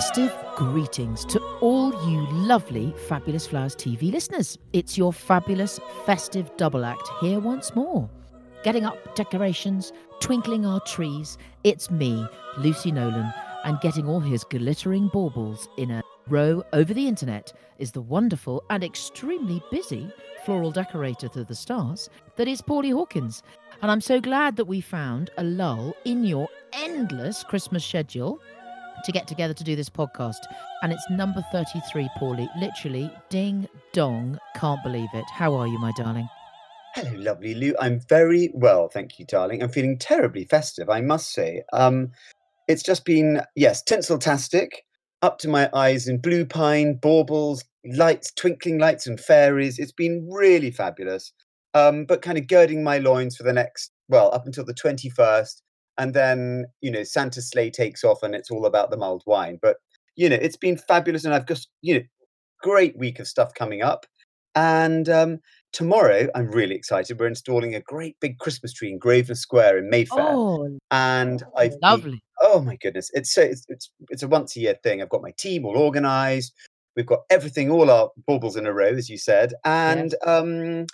Festive greetings to all you lovely Fabulous Flowers TV listeners. It's your fabulous festive double act here once more. Getting up decorations, twinkling our trees, it's me, Lucy Nolan, and getting all his glittering baubles in a row over the internet is the wonderful and extremely busy floral decorator to the stars that is Paulie Hawkins. And I'm so glad that we found a lull in your endless Christmas schedule to get together to do this podcast. And it's number 33, Paulie. Literally, ding dong. Can't believe it. How are you, my darling? Hello, lovely Lou. I'm very well, thank you, darling. I'm feeling terribly festive, I must say. Um, it's just been, yes, tinsel-tastic, up to my eyes in blue pine, baubles, lights, twinkling lights and fairies. It's been really fabulous. Um, but kind of girding my loins for the next, well, up until the 21st. And then, you know, Santa's sleigh takes off and it's all about the mulled wine. But, you know, it's been fabulous. And I've got you know, great week of stuff coming up. And um, tomorrow, I'm really excited. We're installing a great big Christmas tree in Grosvenor Square in Mayfair. Oh, and I've been- lovely. oh my goodness, it's so it's, it's it's a once a year thing. I've got my team all organised. We've got everything, all our baubles in a row, as you said, and um, yeah.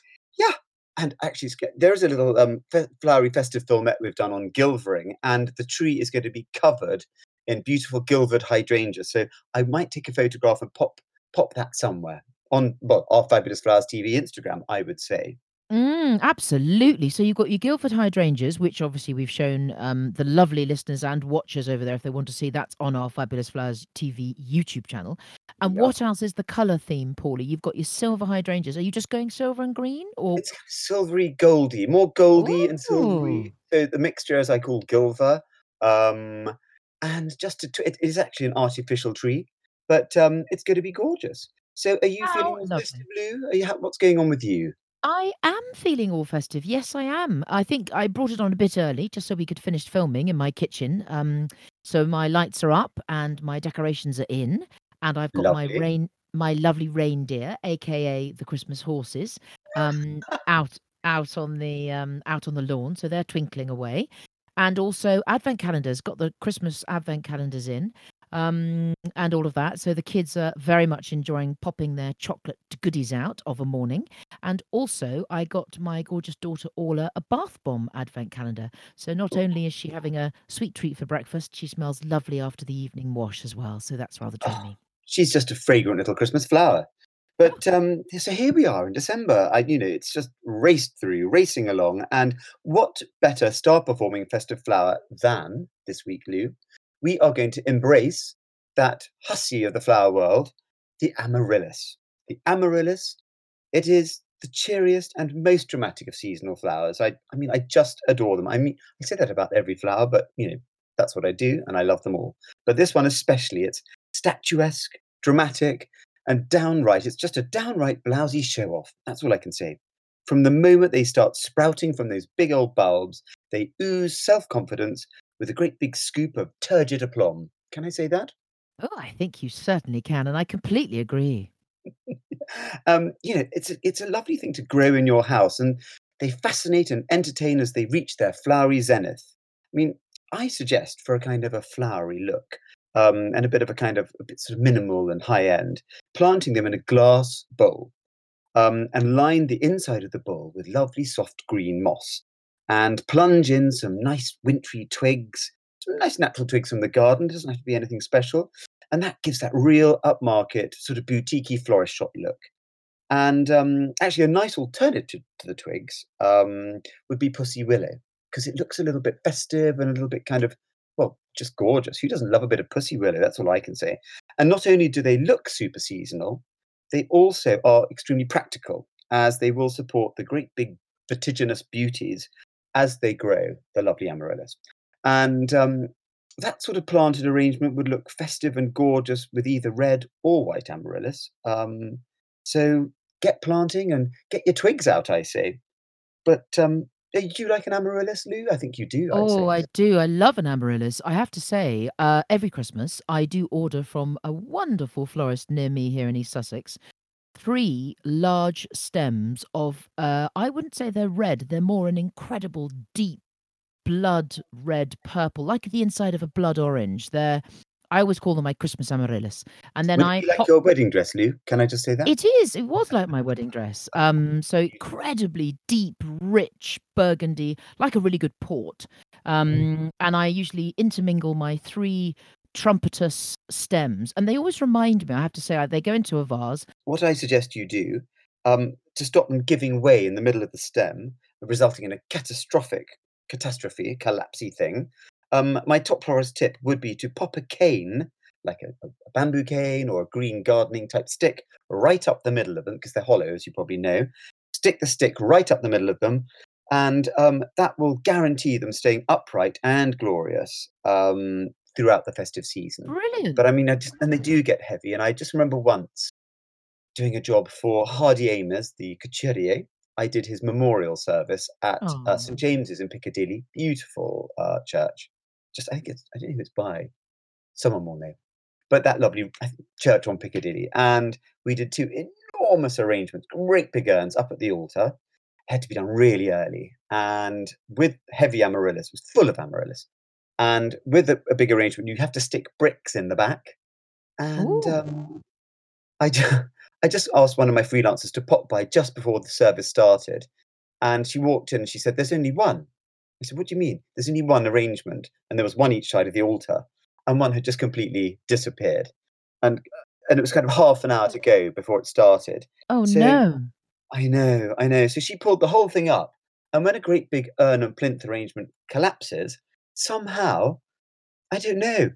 And actually, there is a little um, fe- flowery festive filmette we've done on gilvering, and the tree is going to be covered in beautiful gilvered hydrangea. So I might take a photograph and pop pop that somewhere on well, our Fabulous Flowers TV Instagram. I would say. Mm, absolutely. So you've got your gilvered hydrangeas, which obviously we've shown um, the lovely listeners and watchers over there if they want to see. That's on our Fabulous Flowers TV YouTube channel. And Yeah. what else is the colour theme, Paulie? You've got your silver hydrangeas. Are you just going silver and green, or It's silvery goldy, more goldy and silvery. So the mixture, as I call Gilver, um, and just to, it is actually an artificial tree, but um, it's going to be gorgeous. So, are you How feeling all lovely. festive, Lou? Are you, ha- what's going on with you? I am feeling all festive. Yes, I am. I think I brought it on a bit early just so we could finish filming in my kitchen. Um, so my lights are up and my decorations are in, and I've got Lovely. my rain, my lovely reindeer, aka the Christmas horses, um, out out on the um, out on the lawn. So they're twinkling away, and also advent calendars. Got the Christmas advent calendars in. Um, and all of that. So the kids are very much enjoying popping their chocolate goodies out of a morning. And also, I got my gorgeous daughter Orla a bath bomb advent calendar. So not only is she having a sweet treat for breakfast, she smells lovely after the evening wash as well. So that's rather Oh. She's just a fragrant little Christmas flower. But um, so here we are in December. I, you know, it's just raced through, racing along. And what better star performing festive flower than this week, Lou? We are going to embrace that hussy of the flower world, the amaryllis. The amaryllis, it is the cheeriest and most dramatic of seasonal flowers. I, I mean, I just adore them. I mean, I say that about every flower, but you know, that's what I do, and I love them all. But this one especially, it's statuesque, dramatic, and downright. It's just a downright blousy show off. That's all I can say. From the moment they start sprouting from those big old bulbs, they ooze self confidence with a great big scoop of turgid aplomb. Can I say that? Oh, I think you certainly can. And I completely agree. um, you know, it's a, it's a lovely thing to grow in your house, and they fascinate and entertain as they reach their flowery zenith. I mean, I suggest for a kind of a flowery look um, and a bit of a kind of a bit sort of minimal and high end, planting them in a glass bowl um, and line the inside of the bowl with lovely soft green moss and plunge in some nice wintry twigs, some nice natural twigs from the garden. It doesn't have to be anything special. And that gives that real upmarket, sort of boutiquey florist shop look. And um, actually, a nice alternative to the twigs um, would be Pussy Willow because it looks a little bit festive and a little bit kind of, well, just gorgeous. Who doesn't love a bit of Pussy Willow? That's all I can say. And not only do they look super seasonal, they also are extremely practical as they will support the great big vertiginous beauties as they grow, the lovely amaryllis. And um, that sort of planted arrangement would look festive and gorgeous with either red or white amaryllis. Um, so get planting and get your twigs out, I say. But um, do you like an amaryllis, Lou? I think you do. I'd Oh, say. I do. I love an amaryllis. I have to say, uh, every Christmas, I do order from a wonderful florist near me here in East Sussex three large stems of, uh, I wouldn't say they're red, they're more an incredible deep blood red purple, like the inside of a blood orange. They're I always call them my Christmas amaryllis. And then Would I like pop your wedding dress, Lou? Can I just say that? It is. It was like my wedding dress. Um, so incredibly deep, rich burgundy, like a really good port. Mm. Um, and I usually intermingle my three trumpetus stems, and they always remind me. I have to say, they go into a vase. What I suggest you do, um, to stop them giving way in the middle of the stem, resulting in a catastrophic catastrophe, collapsey thing, um, my top florist tip would be to pop a cane, like a, a bamboo cane or a green gardening type stick, right up the middle of them, because they're hollow, as you probably know. Stick the stick right up the middle of them, and um, that will guarantee them staying upright and glorious um, throughout the festive season. Brilliant. But I mean, I just, and they do get heavy. And I just remember once doing a job for Hardy Amies, the couturier. I did his memorial service at uh, Oh. St James's in Piccadilly. Beautiful uh, church. Just I think it's I don't know if it's by someone will know, but that lovely church on Piccadilly. And we did two enormous arrangements, great big urns up at the altar. Had to be done really early, and with heavy amaryllis, it was full of amaryllis. And with a, a big arrangement, you have to stick bricks in the back. And um, I, ju- I just asked one of my freelancers to pop by just before the service started. And she walked in and she said, There's only one. I said, What do you mean? There's only one arrangement. And there was one each side of the altar. And one had just completely disappeared. And and it was kind of half an hour to go before it started. Oh So- no. I know, I know. So she pulled the whole thing up. And when a great big urn and plinth arrangement collapses, somehow, I don't know,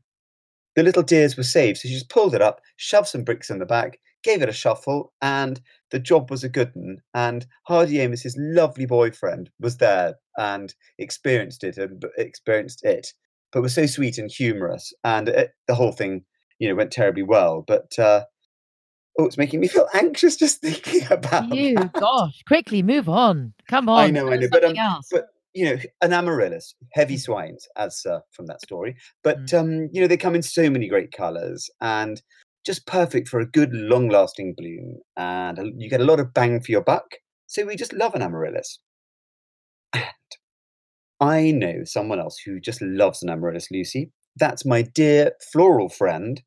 the little dears were saved. So she just pulled it up, shoved some bricks in the back, gave it a shuffle, and the job was a good one. And Hardy Amies, his lovely boyfriend, was there and experienced it and experienced it, but was so sweet and humorous. And it, the whole thing, you know, went terribly well. But uh, oh, it's making me feel anxious just thinking about You that. gosh, quickly move on. Come on. I know, I know, but, um, but you know, an amaryllis, heavy Mm. swines, as uh, from that story. But um, you know, they come in so many great colours and just perfect for a good, long-lasting bloom, and you get a lot of bang for your buck. So we just love an amaryllis. And I know someone else who just loves an amaryllis, Lucy. That's my dear floral friend,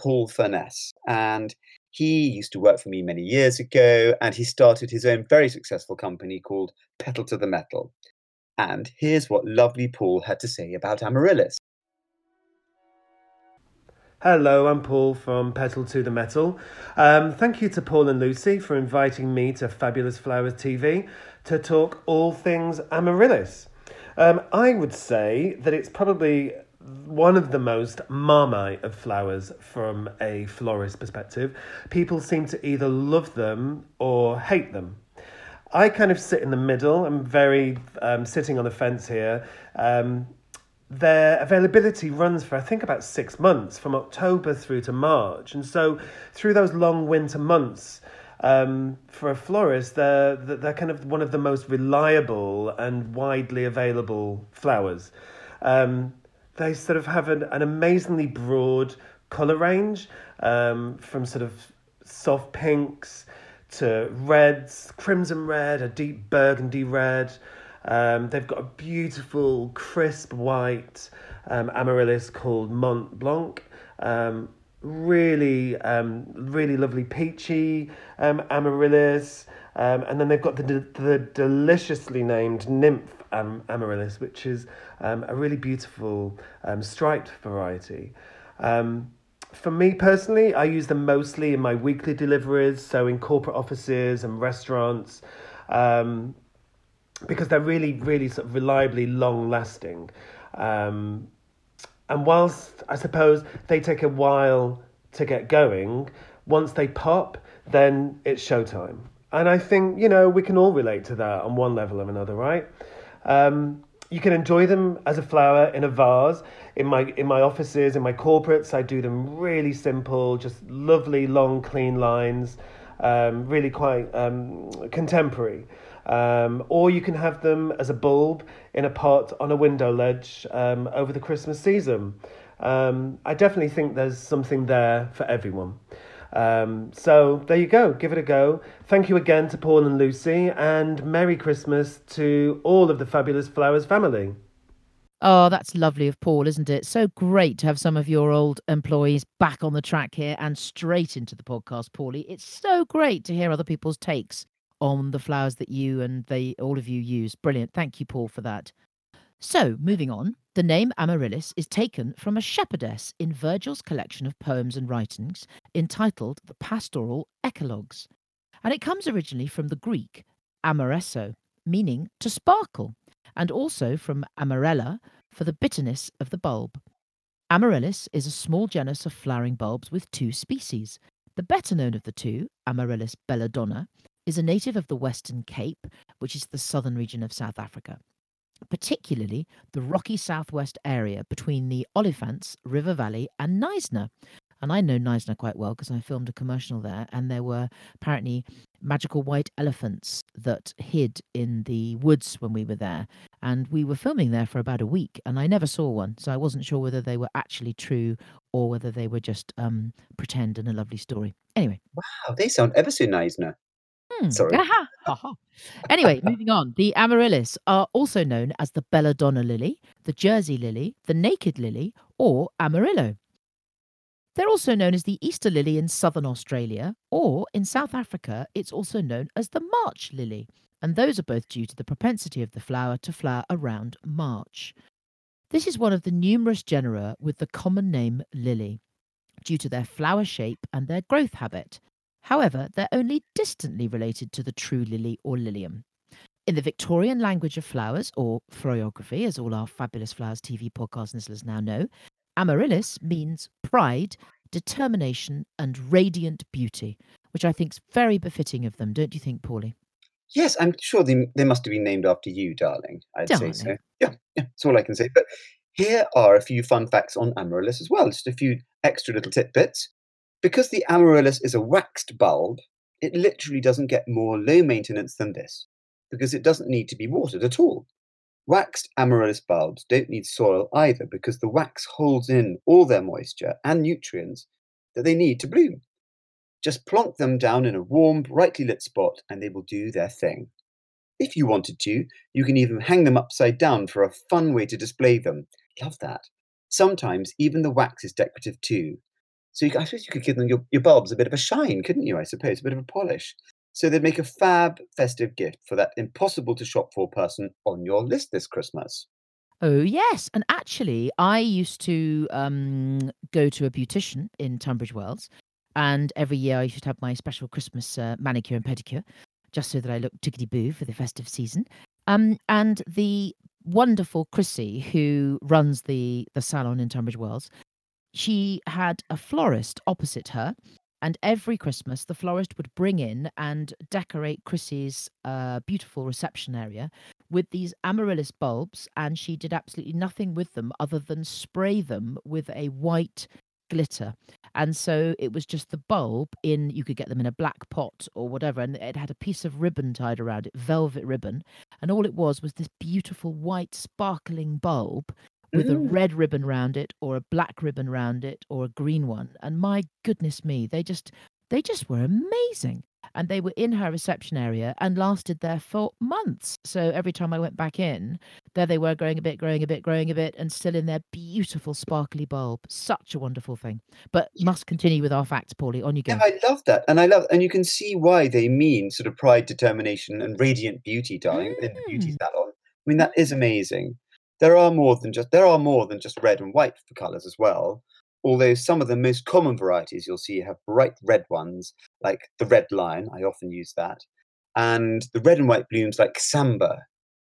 Paul Furness, and he used to work for me many years ago, and he started his own very successful company called Petal to the Metal. And here's what lovely Paul had to say about amaryllis. Hello, I'm Paul from Petal to the Metal. Um, thank you to Paul and Lucy for inviting me to Fabulous Flowers TV to talk all things amaryllis. Um, I would say that it's probably one of the most marmite of flowers from a florist perspective. People seem to either love them or hate them. I kind of sit in the middle. I'm very um, sitting on the fence here. Um, their availability runs for I think about six months, from October through to March, and so through those long winter months, um, for a florist, they're they're kind of one of the most reliable and widely available flowers. Um, they sort of have an, an amazingly broad color range, um, from sort of soft pinks to reds, crimson red, a deep burgundy red. Um, they've got a beautiful, crisp white um, amaryllis called Mont Blanc. Um, really, um, really lovely peachy um, amaryllis. Um, and then they've got the, the deliciously named nymph amaryllis, which is a really beautiful striped variety. Um, for me personally, I use them mostly in my weekly deliveries, so in corporate offices and restaurants, um, because they're really, really sort of reliably long lasting. Um, and whilst I suppose they take a while to get going, once they pop, then it's showtime. And I think, you know, we can all relate to that on one level or another, right? Um, you can enjoy them as a flower in a vase. In my in my offices, in my corporates, I do them really simple, just lovely long clean lines, um, really quite um, contemporary. Um, or you can have them as a bulb in a pot on a window ledge um, over the Christmas season. Um, I definitely think there's something there for everyone. Um, so there you go, give it a go. Thank you again to Paul and Lucy, and Merry Christmas to all of the Fabulous Flowers family. Oh, that's lovely of Paul, isn't it? So great to have some of your old employees back on the track here and straight into the podcast, Paulie. It's so great to hear other people's takes on the flowers that you and they all of you use. Brilliant. Thank you, Paul, for that. So, moving on, the name Amaryllis is taken from a shepherdess in Virgil's collection of poems and writings entitled the Pastoral Eclogues. And it comes originally from the Greek amarysso, meaning to sparkle, and also from amarella for the bitterness of the bulb. Amaryllis is a small genus of flowering bulbs with two species. The better known of the two, Amaryllis belladonna, is a native of the Western Cape, which is the southern region of South Africa, particularly the rocky southwest area between the Olifants River Valley and Knysna, and I know Knysna quite well because I filmed a commercial there, and there were apparently magical white elephants that hid in the woods when we were there. And we were filming there for about a week, and I never saw one. So I wasn't sure whether they were actually true or whether they were just um, pretend and a lovely story. Anyway. Wow, they sound ever so now. Hmm. Sorry. anyway, moving on. The amaryllis are also known as the belladonna lily, the Jersey lily, the naked lily, or amarillo. They're also known as the Easter lily in southern Australia, or in South Africa, it's also known as the March lily, and those are both due to the propensity of the flower to flower around March. This is one of the numerous genera with the common name lily, due to their flower shape and their growth habit. However, they're only distantly related to the true lily or lilium. In the Victorian language of flowers, or florography, as all our Fabulous Flowers TV podcast listeners now know, Amaryllis means pride, determination, and radiant beauty, which I think is very befitting of them, don't you think, Paulie? Yes, I'm sure they, they must have been named after you, darling. I'd Darling. say so. Yeah, yeah, that's all I can say. But here are a few fun facts on amaryllis as well, just a few extra little tidbits. Because the amaryllis is a waxed bulb, it literally doesn't get more low maintenance than this, because it doesn't need to be watered at all. Waxed amaryllis bulbs don't need soil either because the wax holds in all their moisture and nutrients that they need to bloom. Just plonk them down in a warm, brightly lit spot and they will do their thing. If you wanted to, you can even hang them upside down for a fun way to display them. Love that. Sometimes even the wax is decorative too. So you, I suppose you could give them your, your bulbs a bit of a shine, couldn't you? I suppose, a bit of a polish. So they'd make a fab festive gift for that impossible to shop for person on your list this Christmas. Oh, yes. And actually, I used to um, go to a beautician in Tunbridge Wells. And every year I used to have my special Christmas uh, manicure and pedicure, just so that I looked tickety boo for the festive season. Um, and the wonderful Chrissy, who runs the, the salon in Tunbridge Wells, she had a florist opposite her and every Christmas, the florist would bring in and decorate Chrissy's uh, beautiful reception area with these amaryllis bulbs. And she did absolutely nothing with them other than spray them with a white glitter. And so it was just the bulb in, you could get them in a black pot or whatever. And it had a piece of ribbon tied around it, velvet ribbon. And all it was was this beautiful white sparkling bulb with a Mm. red ribbon round it or a black ribbon round it or a green one and my goodness me they just they just were amazing and they were in her reception area and lasted there for months so every time i went back in there they were growing a bit growing a bit growing a bit and still in their beautiful sparkly bulb such a wonderful thing but must continue with our facts paulie on you go Yeah, I love that. And I love and you can see why they mean sort of pride, determination, and radiant beauty, darling, in the beauty Mm. salon. I mean, that is amazing. There are more than just there are more than just red and white for colours as well. Although some of the most common varieties you'll see have bright red ones, like the Red Lion. I often use that, and the red and white blooms like samba,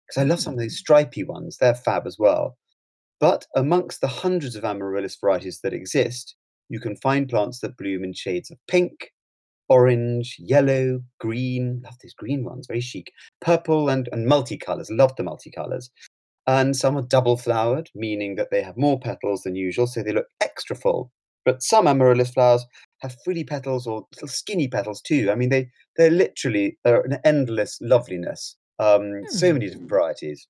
because I love some of those mm. stripy ones. They're fab as well. But amongst the hundreds of amaryllis varieties that exist, you can find plants that bloom in shades of pink, orange, yellow, green. Love these green ones, very chic. Purple and, and multicolours. Love the multicolours. And some are double flowered, meaning that they have more petals than usual, so they look extra full. But some amaryllis flowers have frilly petals or little skinny petals too. I mean, they they're literally are an endless loveliness. Um, so many different varieties.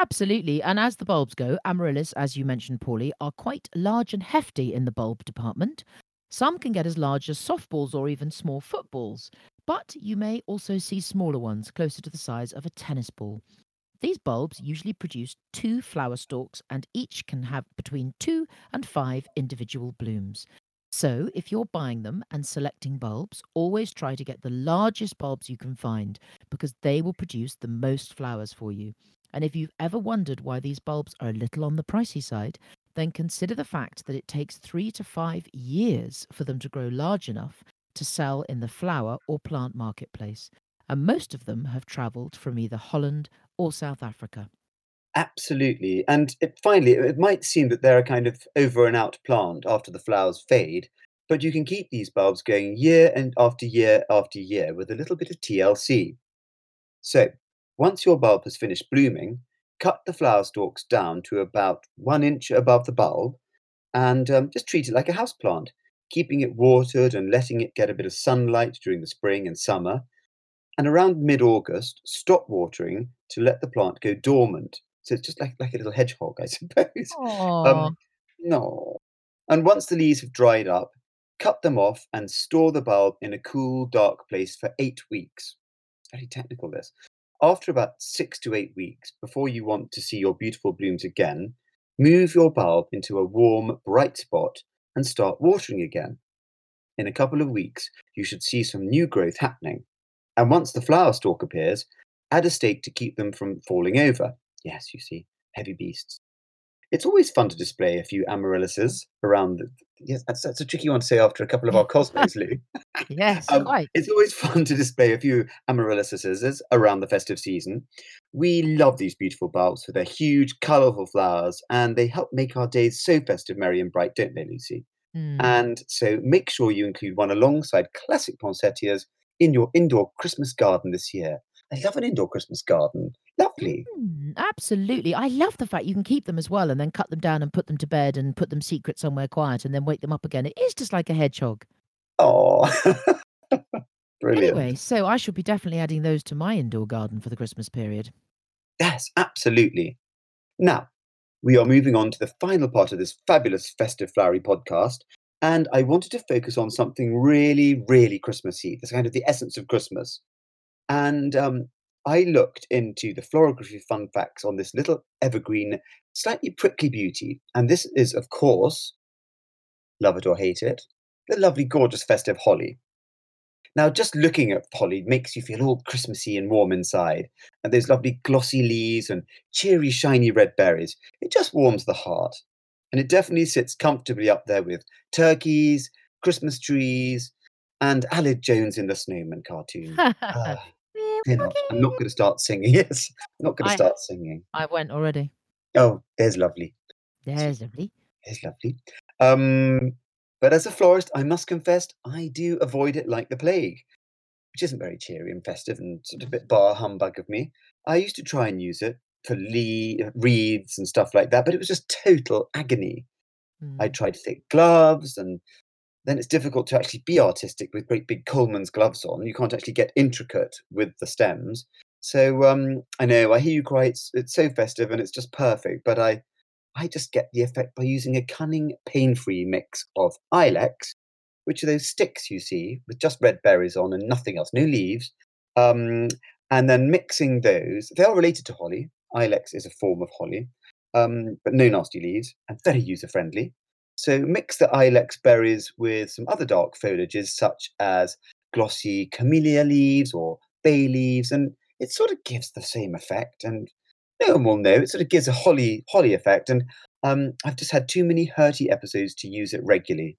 Absolutely. And as the bulbs go, amaryllis, as you mentioned, Paulie, are quite large and hefty in the bulb department. Some can get as large as softballs or even small footballs, but you may also see smaller ones closer to the size of a tennis ball. These bulbs usually produce two flower stalks and each can have between two and five individual blooms. So, if you're buying them and selecting bulbs, always try to get the largest bulbs you can find because they will produce the most flowers for you. And if you've ever wondered why these bulbs are a little on the pricey side, then consider the fact that it takes three to five years for them to grow large enough to sell in the flower or plant marketplace. And most of them have travelled from either Holland or South Africa. Absolutely. And it, finally, it might seem that they're a kind of over and out plant after the flowers fade, but you can keep these bulbs going year and after year after year with a little bit of TLC. So, once your bulb has finished blooming, cut the flower stalks down to about one inch above the bulb and um, just treat it like a house plant, keeping it watered and letting it get a bit of sunlight during the spring and summer. And around mid August, stop watering to let the plant go dormant so it's just like like a little hedgehog, I suppose. Um, no. And once the leaves have dried up, cut them off and store the bulb in a cool, dark place for eight weeks. Very technical, this. After about six to eight weeks, before you want to see your beautiful blooms again, move your bulb into a warm, bright spot and start watering again. In a couple of weeks, you should see some new growth happening. And once the flower stalk appears, add a stake to keep them from falling over. Yes, you see, heavy beasts. It's always fun to display a few amaryllises around. The, yes, that's, that's a tricky one to say after a couple of our cosmos, Lou. Yes, Um, quite. it's always fun to display a few amaryllises around the festive season. We love these beautiful bulbs with their huge, colourful flowers, and they help make our days so festive, merry, and bright, don't they, Lucy? Mm. And so make sure you include one alongside classic poinsettias in your indoor Christmas garden this year. I love an indoor Christmas garden. Lovely. Mm, absolutely. I love the fact you can keep them as well and then cut them down and put them to bed and put them secret somewhere quiet and then wake them up again. It is just like a hedgehog. Oh, brilliant. Anyway, so I should be definitely adding those to my indoor garden for the Christmas period. Yes, absolutely. Now, we are moving on to the final part of this fabulous festive flowery podcast. And I wanted to focus on something really, really Christmassy, that's kind of the essence of Christmas. And um, I looked into the florography fun facts on this little evergreen, slightly prickly beauty. And this is, of course, love it or hate it, the lovely, gorgeous festive holly. Now, just looking at holly makes you feel all Christmassy and warm inside. And those lovely glossy leaves and cheery, shiny red berries. It just warms the heart. And it definitely sits comfortably up there with turkeys, Christmas trees, and Aled Jones in the Snowman cartoon. Ah, fear not. I'm not going to start singing. Yes, I'm not going to start singing. I went already. Oh, there's lovely. There's lovely. There's lovely. Um, but as a florist, I must confess, I do avoid it like the plague, which isn't very cheery and festive and sort of a bit bar humbug of me. I used to try and use it for le- wreaths and stuff like that, but it was just total agony. I Mm. tried thick gloves, and then it's difficult to actually be artistic with great big Coleman's gloves on. You can't actually get intricate with the stems. So um, I know I hear you cry. It's it's so festive and it's just perfect, but I I just get the effect by using a cunning, pain-free mix of ilex, which are those sticks you see with just red berries on and nothing else, no leaves, um, and then mixing those. They are related to holly. Ilex is a form of holly, um, but no nasty leaves and very user-friendly. So mix the ilex berries with some other dark foliages such as glossy camellia leaves or bay leaves, and it sort of gives the same effect. And no one will know. It sort of gives a holly holly effect. And um, I've just had too many hurty episodes to use it regularly.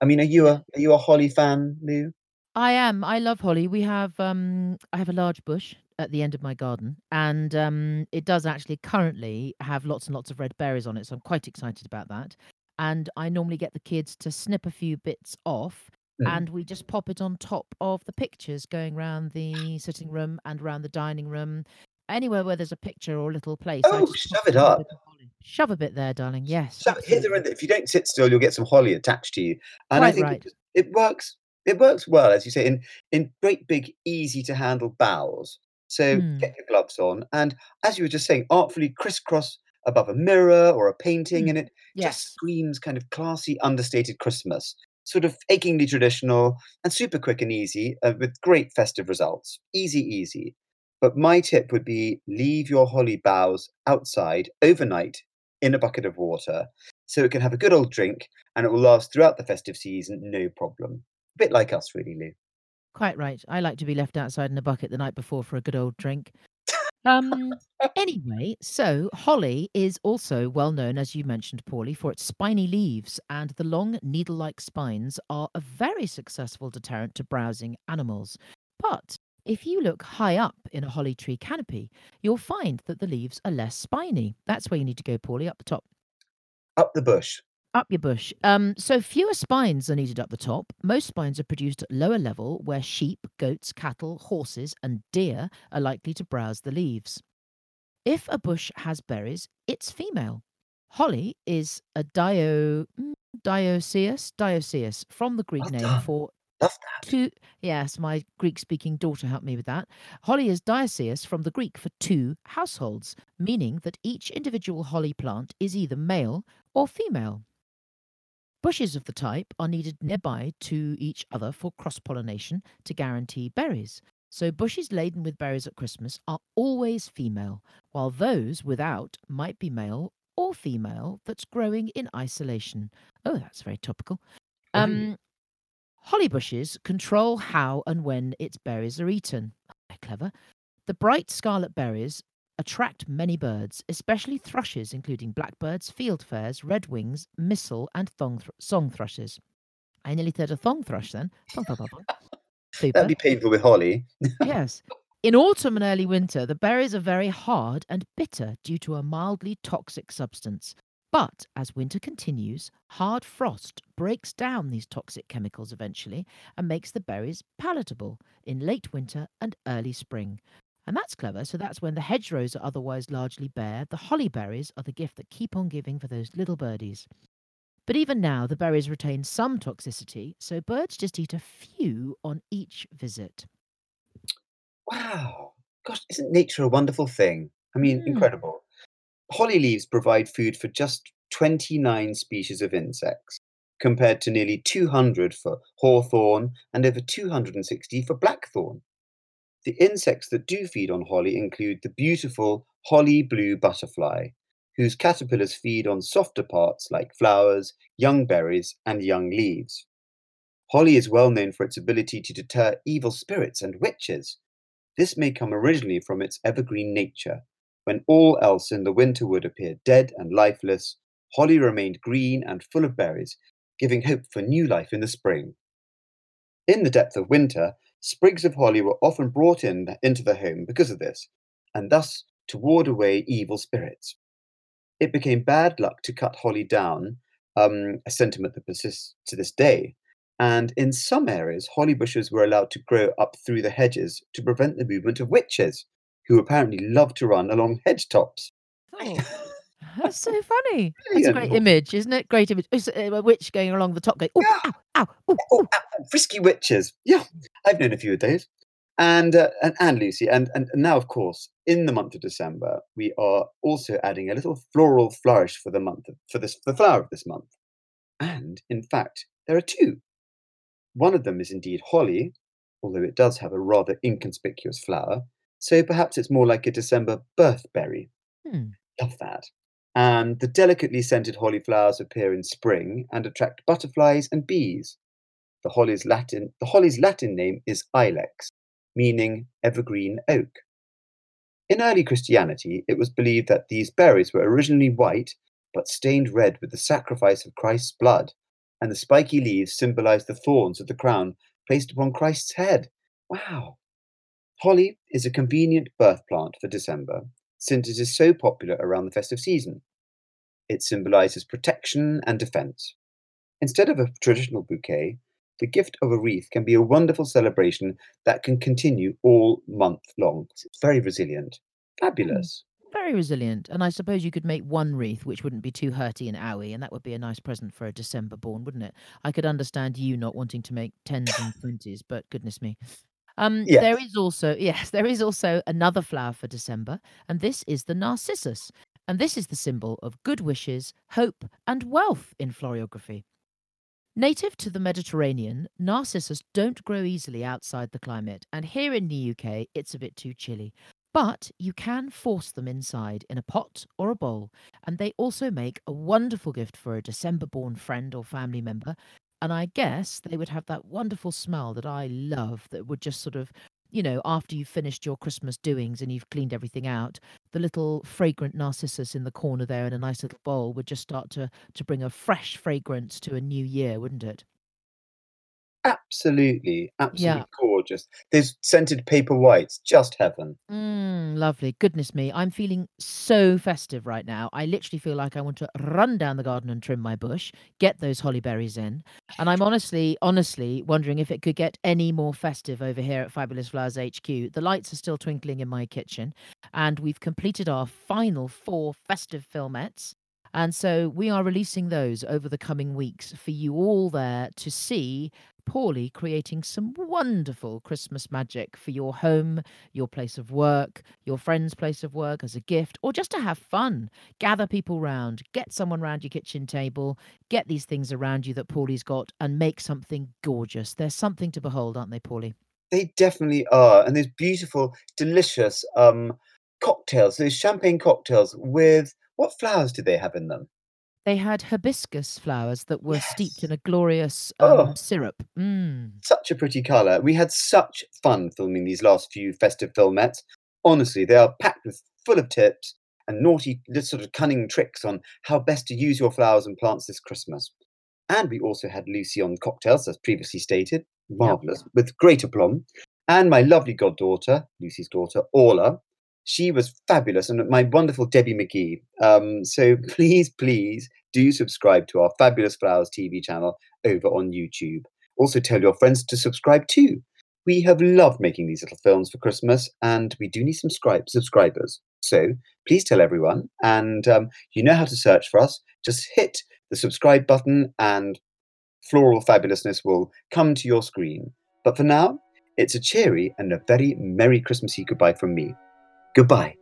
I mean, are you a are you a holly fan, Lou? I am. I love holly. We have um I have a large bush at the end of my garden and um it does actually currently have lots and lots of red berries on it, so I'm quite excited about that. And I normally get the kids to snip a few bits off Mm. and we just pop it on top of the pictures going round the sitting room and around the dining room. Anywhere where there's a picture or a little place. I Oh, shove it up. bit of holly. Shove a bit there, darling. Yes. So hither and and if you don't sit still, you'll get some holly attached to you. And I think right. it, it works. It works well, as you say, in in great big, easy to handle bowls. So Mm. get your gloves on, and as you were just saying, artfully crisscross above a mirror or a painting, Mm. and it just Yes. screams kind of classy, understated Christmas. Sort of achingly traditional and super quick and easy, uh, with great festive results. Easy, easy. But my tip would be leave your holly boughs outside overnight in a bucket of water so it can have a good old drink and it will last throughout the festive season, no problem. A bit like us, really, Lou. Quite right. I like to be left outside in a bucket the night before for a good old drink. Um, anyway, so holly is also well known, as you mentioned, Paulie, for its spiny leaves, and the long needle like spines are a very successful deterrent to browsing animals. But if you look high up in a holly tree canopy, you'll find that the leaves are less spiny. That's where you need to go, Paulie, up the top. Up the bush. Up your bush. Um, so fewer spines are needed up the top. Most spines are produced at lower level where sheep, goats, cattle, horses, and deer are likely to browse the leaves. If a bush has berries, it's female. Holly is a dio, mm, dioecious, dioecious from the Greek Well name for Love that. two. Yes, my Greek speaking daughter helped me with that. Holly is dioecious from the Greek for two households, meaning that each individual holly plant is either male or female. Bushes of the type are needed nearby to each other for cross pollination to guarantee berries. So, bushes laden with berries at Christmas are always female, while those without might be male or female that's growing in isolation. Oh, that's very topical. Um, holly bushes control how and when its berries are eaten. Clever. The bright scarlet berries attract many birds, especially thrushes, including blackbirds, fieldfares, redwings, missel, and thong thr- song thrushes. I nearly said a thong thrush then. Thong, thong, thong. That'd be painful with holly. yes. In autumn and early winter, the berries are very hard and bitter due to a mildly toxic substance. But as winter continues, hard frost breaks down these toxic chemicals eventually and makes the berries palatable in late winter and early spring. And that's clever. So that's when the hedgerows are otherwise largely bare. The holly berries are the gift that keep on giving for those little birdies. But even now, the berries retain some toxicity, so birds just eat a few on each visit. Wow. Gosh, isn't nature a wonderful thing? I mean, Mm. incredible. Holly leaves provide food for just 29 species of insects, compared to nearly 200 for hawthorn and over 260 for blackthorn. The insects that do feed on holly include the beautiful holly blue butterfly, whose caterpillars feed on softer parts like flowers, young berries, and young leaves. Holly is well known for its ability to deter evil spirits and witches. This may come originally from its evergreen nature. When all else in the winter would appear dead and lifeless, holly remained green and full of berries, giving hope for new life in the spring. In the depth of winter, sprigs of holly were often brought in into the home because of this, and thus to ward away evil spirits. It became bad luck to cut holly down, um, a sentiment that persists to this day. And in some areas, holly bushes were allowed to grow up through the hedges to prevent the movement of witches, who apparently love to run along hedge tops. Oh, that's so funny. That's a great image, isn't it? Great image. It's uh, a witch going along the top going, oh, Yeah. ow, ow, oh, Oh, uh, frisky witches. Yeah, I've known a few of those. And, uh, and and Lucy, and, and now of course, in the month of December, we are also adding a little floral flourish for the month of, for this the flower of this month. And in fact, there are two. One of them is indeed holly, although it does have a rather inconspicuous flower. So perhaps it's more like a December birthberry. Hmm. Love that. And the delicately scented holly flowers appear in spring and attract butterflies and bees. The holly's Latin, the holly's Latin name is ilex, meaning evergreen oak. In early Christianity, it was believed that these berries were originally white but stained red with the sacrifice of Christ's blood, and the spiky leaves symbolized the thorns of the crown placed upon Christ's head. Wow! Holly is a convenient birth plant for December since it is so popular around the festive season. It symbolizes protection and defense. Instead of a traditional bouquet, the gift of a wreath can be a wonderful celebration that can continue all month long. It's very resilient. Hmm. Fabulous. Very resilient. And I suppose you could make one wreath, which wouldn't be too hurty and owie, and that would be a nice present for a December born, wouldn't it? I could understand you not wanting to make tens and twenties, but goodness me. Um, there Yes. is also yes, there is also another flower for December, and this is the narcissus. And this is the symbol of good wishes, hope, and wealth in florography. Native to the Mediterranean, narcissus don't grow easily outside the climate, and here in the UK, it's a bit too chilly. But you can force them inside in a pot or a bowl, and they also make a wonderful gift for a December born friend or family member. And I guess they would have that wonderful smell that I love that would just sort of you know, after you've finished your Christmas doings and you've cleaned everything out, the little fragrant narcissus in the corner there in a nice little bowl would just start to to bring a fresh fragrance to a new year, wouldn't it? Absolutely, Yeah. absolutely gorgeous. Those scented paper whites, just heaven. Mm, lovely. Goodness me. I'm feeling so festive right now. I literally feel like I want to run down the garden and trim my bush, get those holly berries in. And I'm honestly, honestly wondering if it could get any more festive over here at Fabulous Flowers HQ. The lights are still twinkling in my kitchen, and we've completed our final four festive filmettes. And so we are releasing those over the coming weeks for you all there to see Paulie creating some wonderful Christmas magic for your home, your place of work, your friend's place of work as a gift, or just to have fun. Gather people round, get someone round your kitchen table, get these things around you that Paulie's got, and make something gorgeous. There's something to behold, aren't they, Paulie? They definitely are, and those beautiful, delicious, um, cocktails, those champagne cocktails with what flowers do they have in them? They had hibiscus flowers that were steeped in a glorious um, Oh, syrup. Mm. such a pretty colour. We had such fun filming these last few festive filmettes. Honestly, they are packed with full of tips and naughty, sort of cunning tricks on how best to use your flowers and plants this Christmas. And we also had Lucy on cocktails, as previously stated, Yep. marvellous, with great aplomb. And my lovely goddaughter, Lucy's daughter, Orla, she was fabulous, and my wonderful Debbie McGee. Um, so please, please do subscribe to our Fabulous Flowers TV channel over on YouTube. Also, tell your friends to subscribe too. We have loved making these little films for Christmas, and we do need some scribe- subscribers. So please tell everyone, and um, you know how to search for us. Just hit the subscribe button, and floral fabulousness will come to your screen. But for now, it's a cheery and a very Merry Christmassy goodbye from me. Goodbye.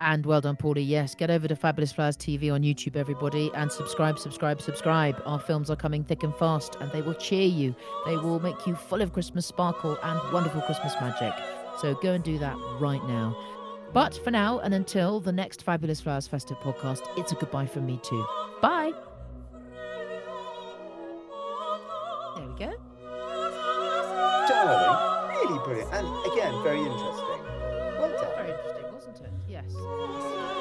And well done, Paulie. Yes, get over to Fabulous Flowers TV on YouTube, everybody, and subscribe, subscribe, subscribe. Our films are coming thick and fast, and they will cheer you. They will make you full of Christmas sparkle and wonderful Christmas magic. So go and do that right now. But for now, and until the next Fabulous Flowers Festive podcast, it's a goodbye from me too. Bye. wasn't it? Yes.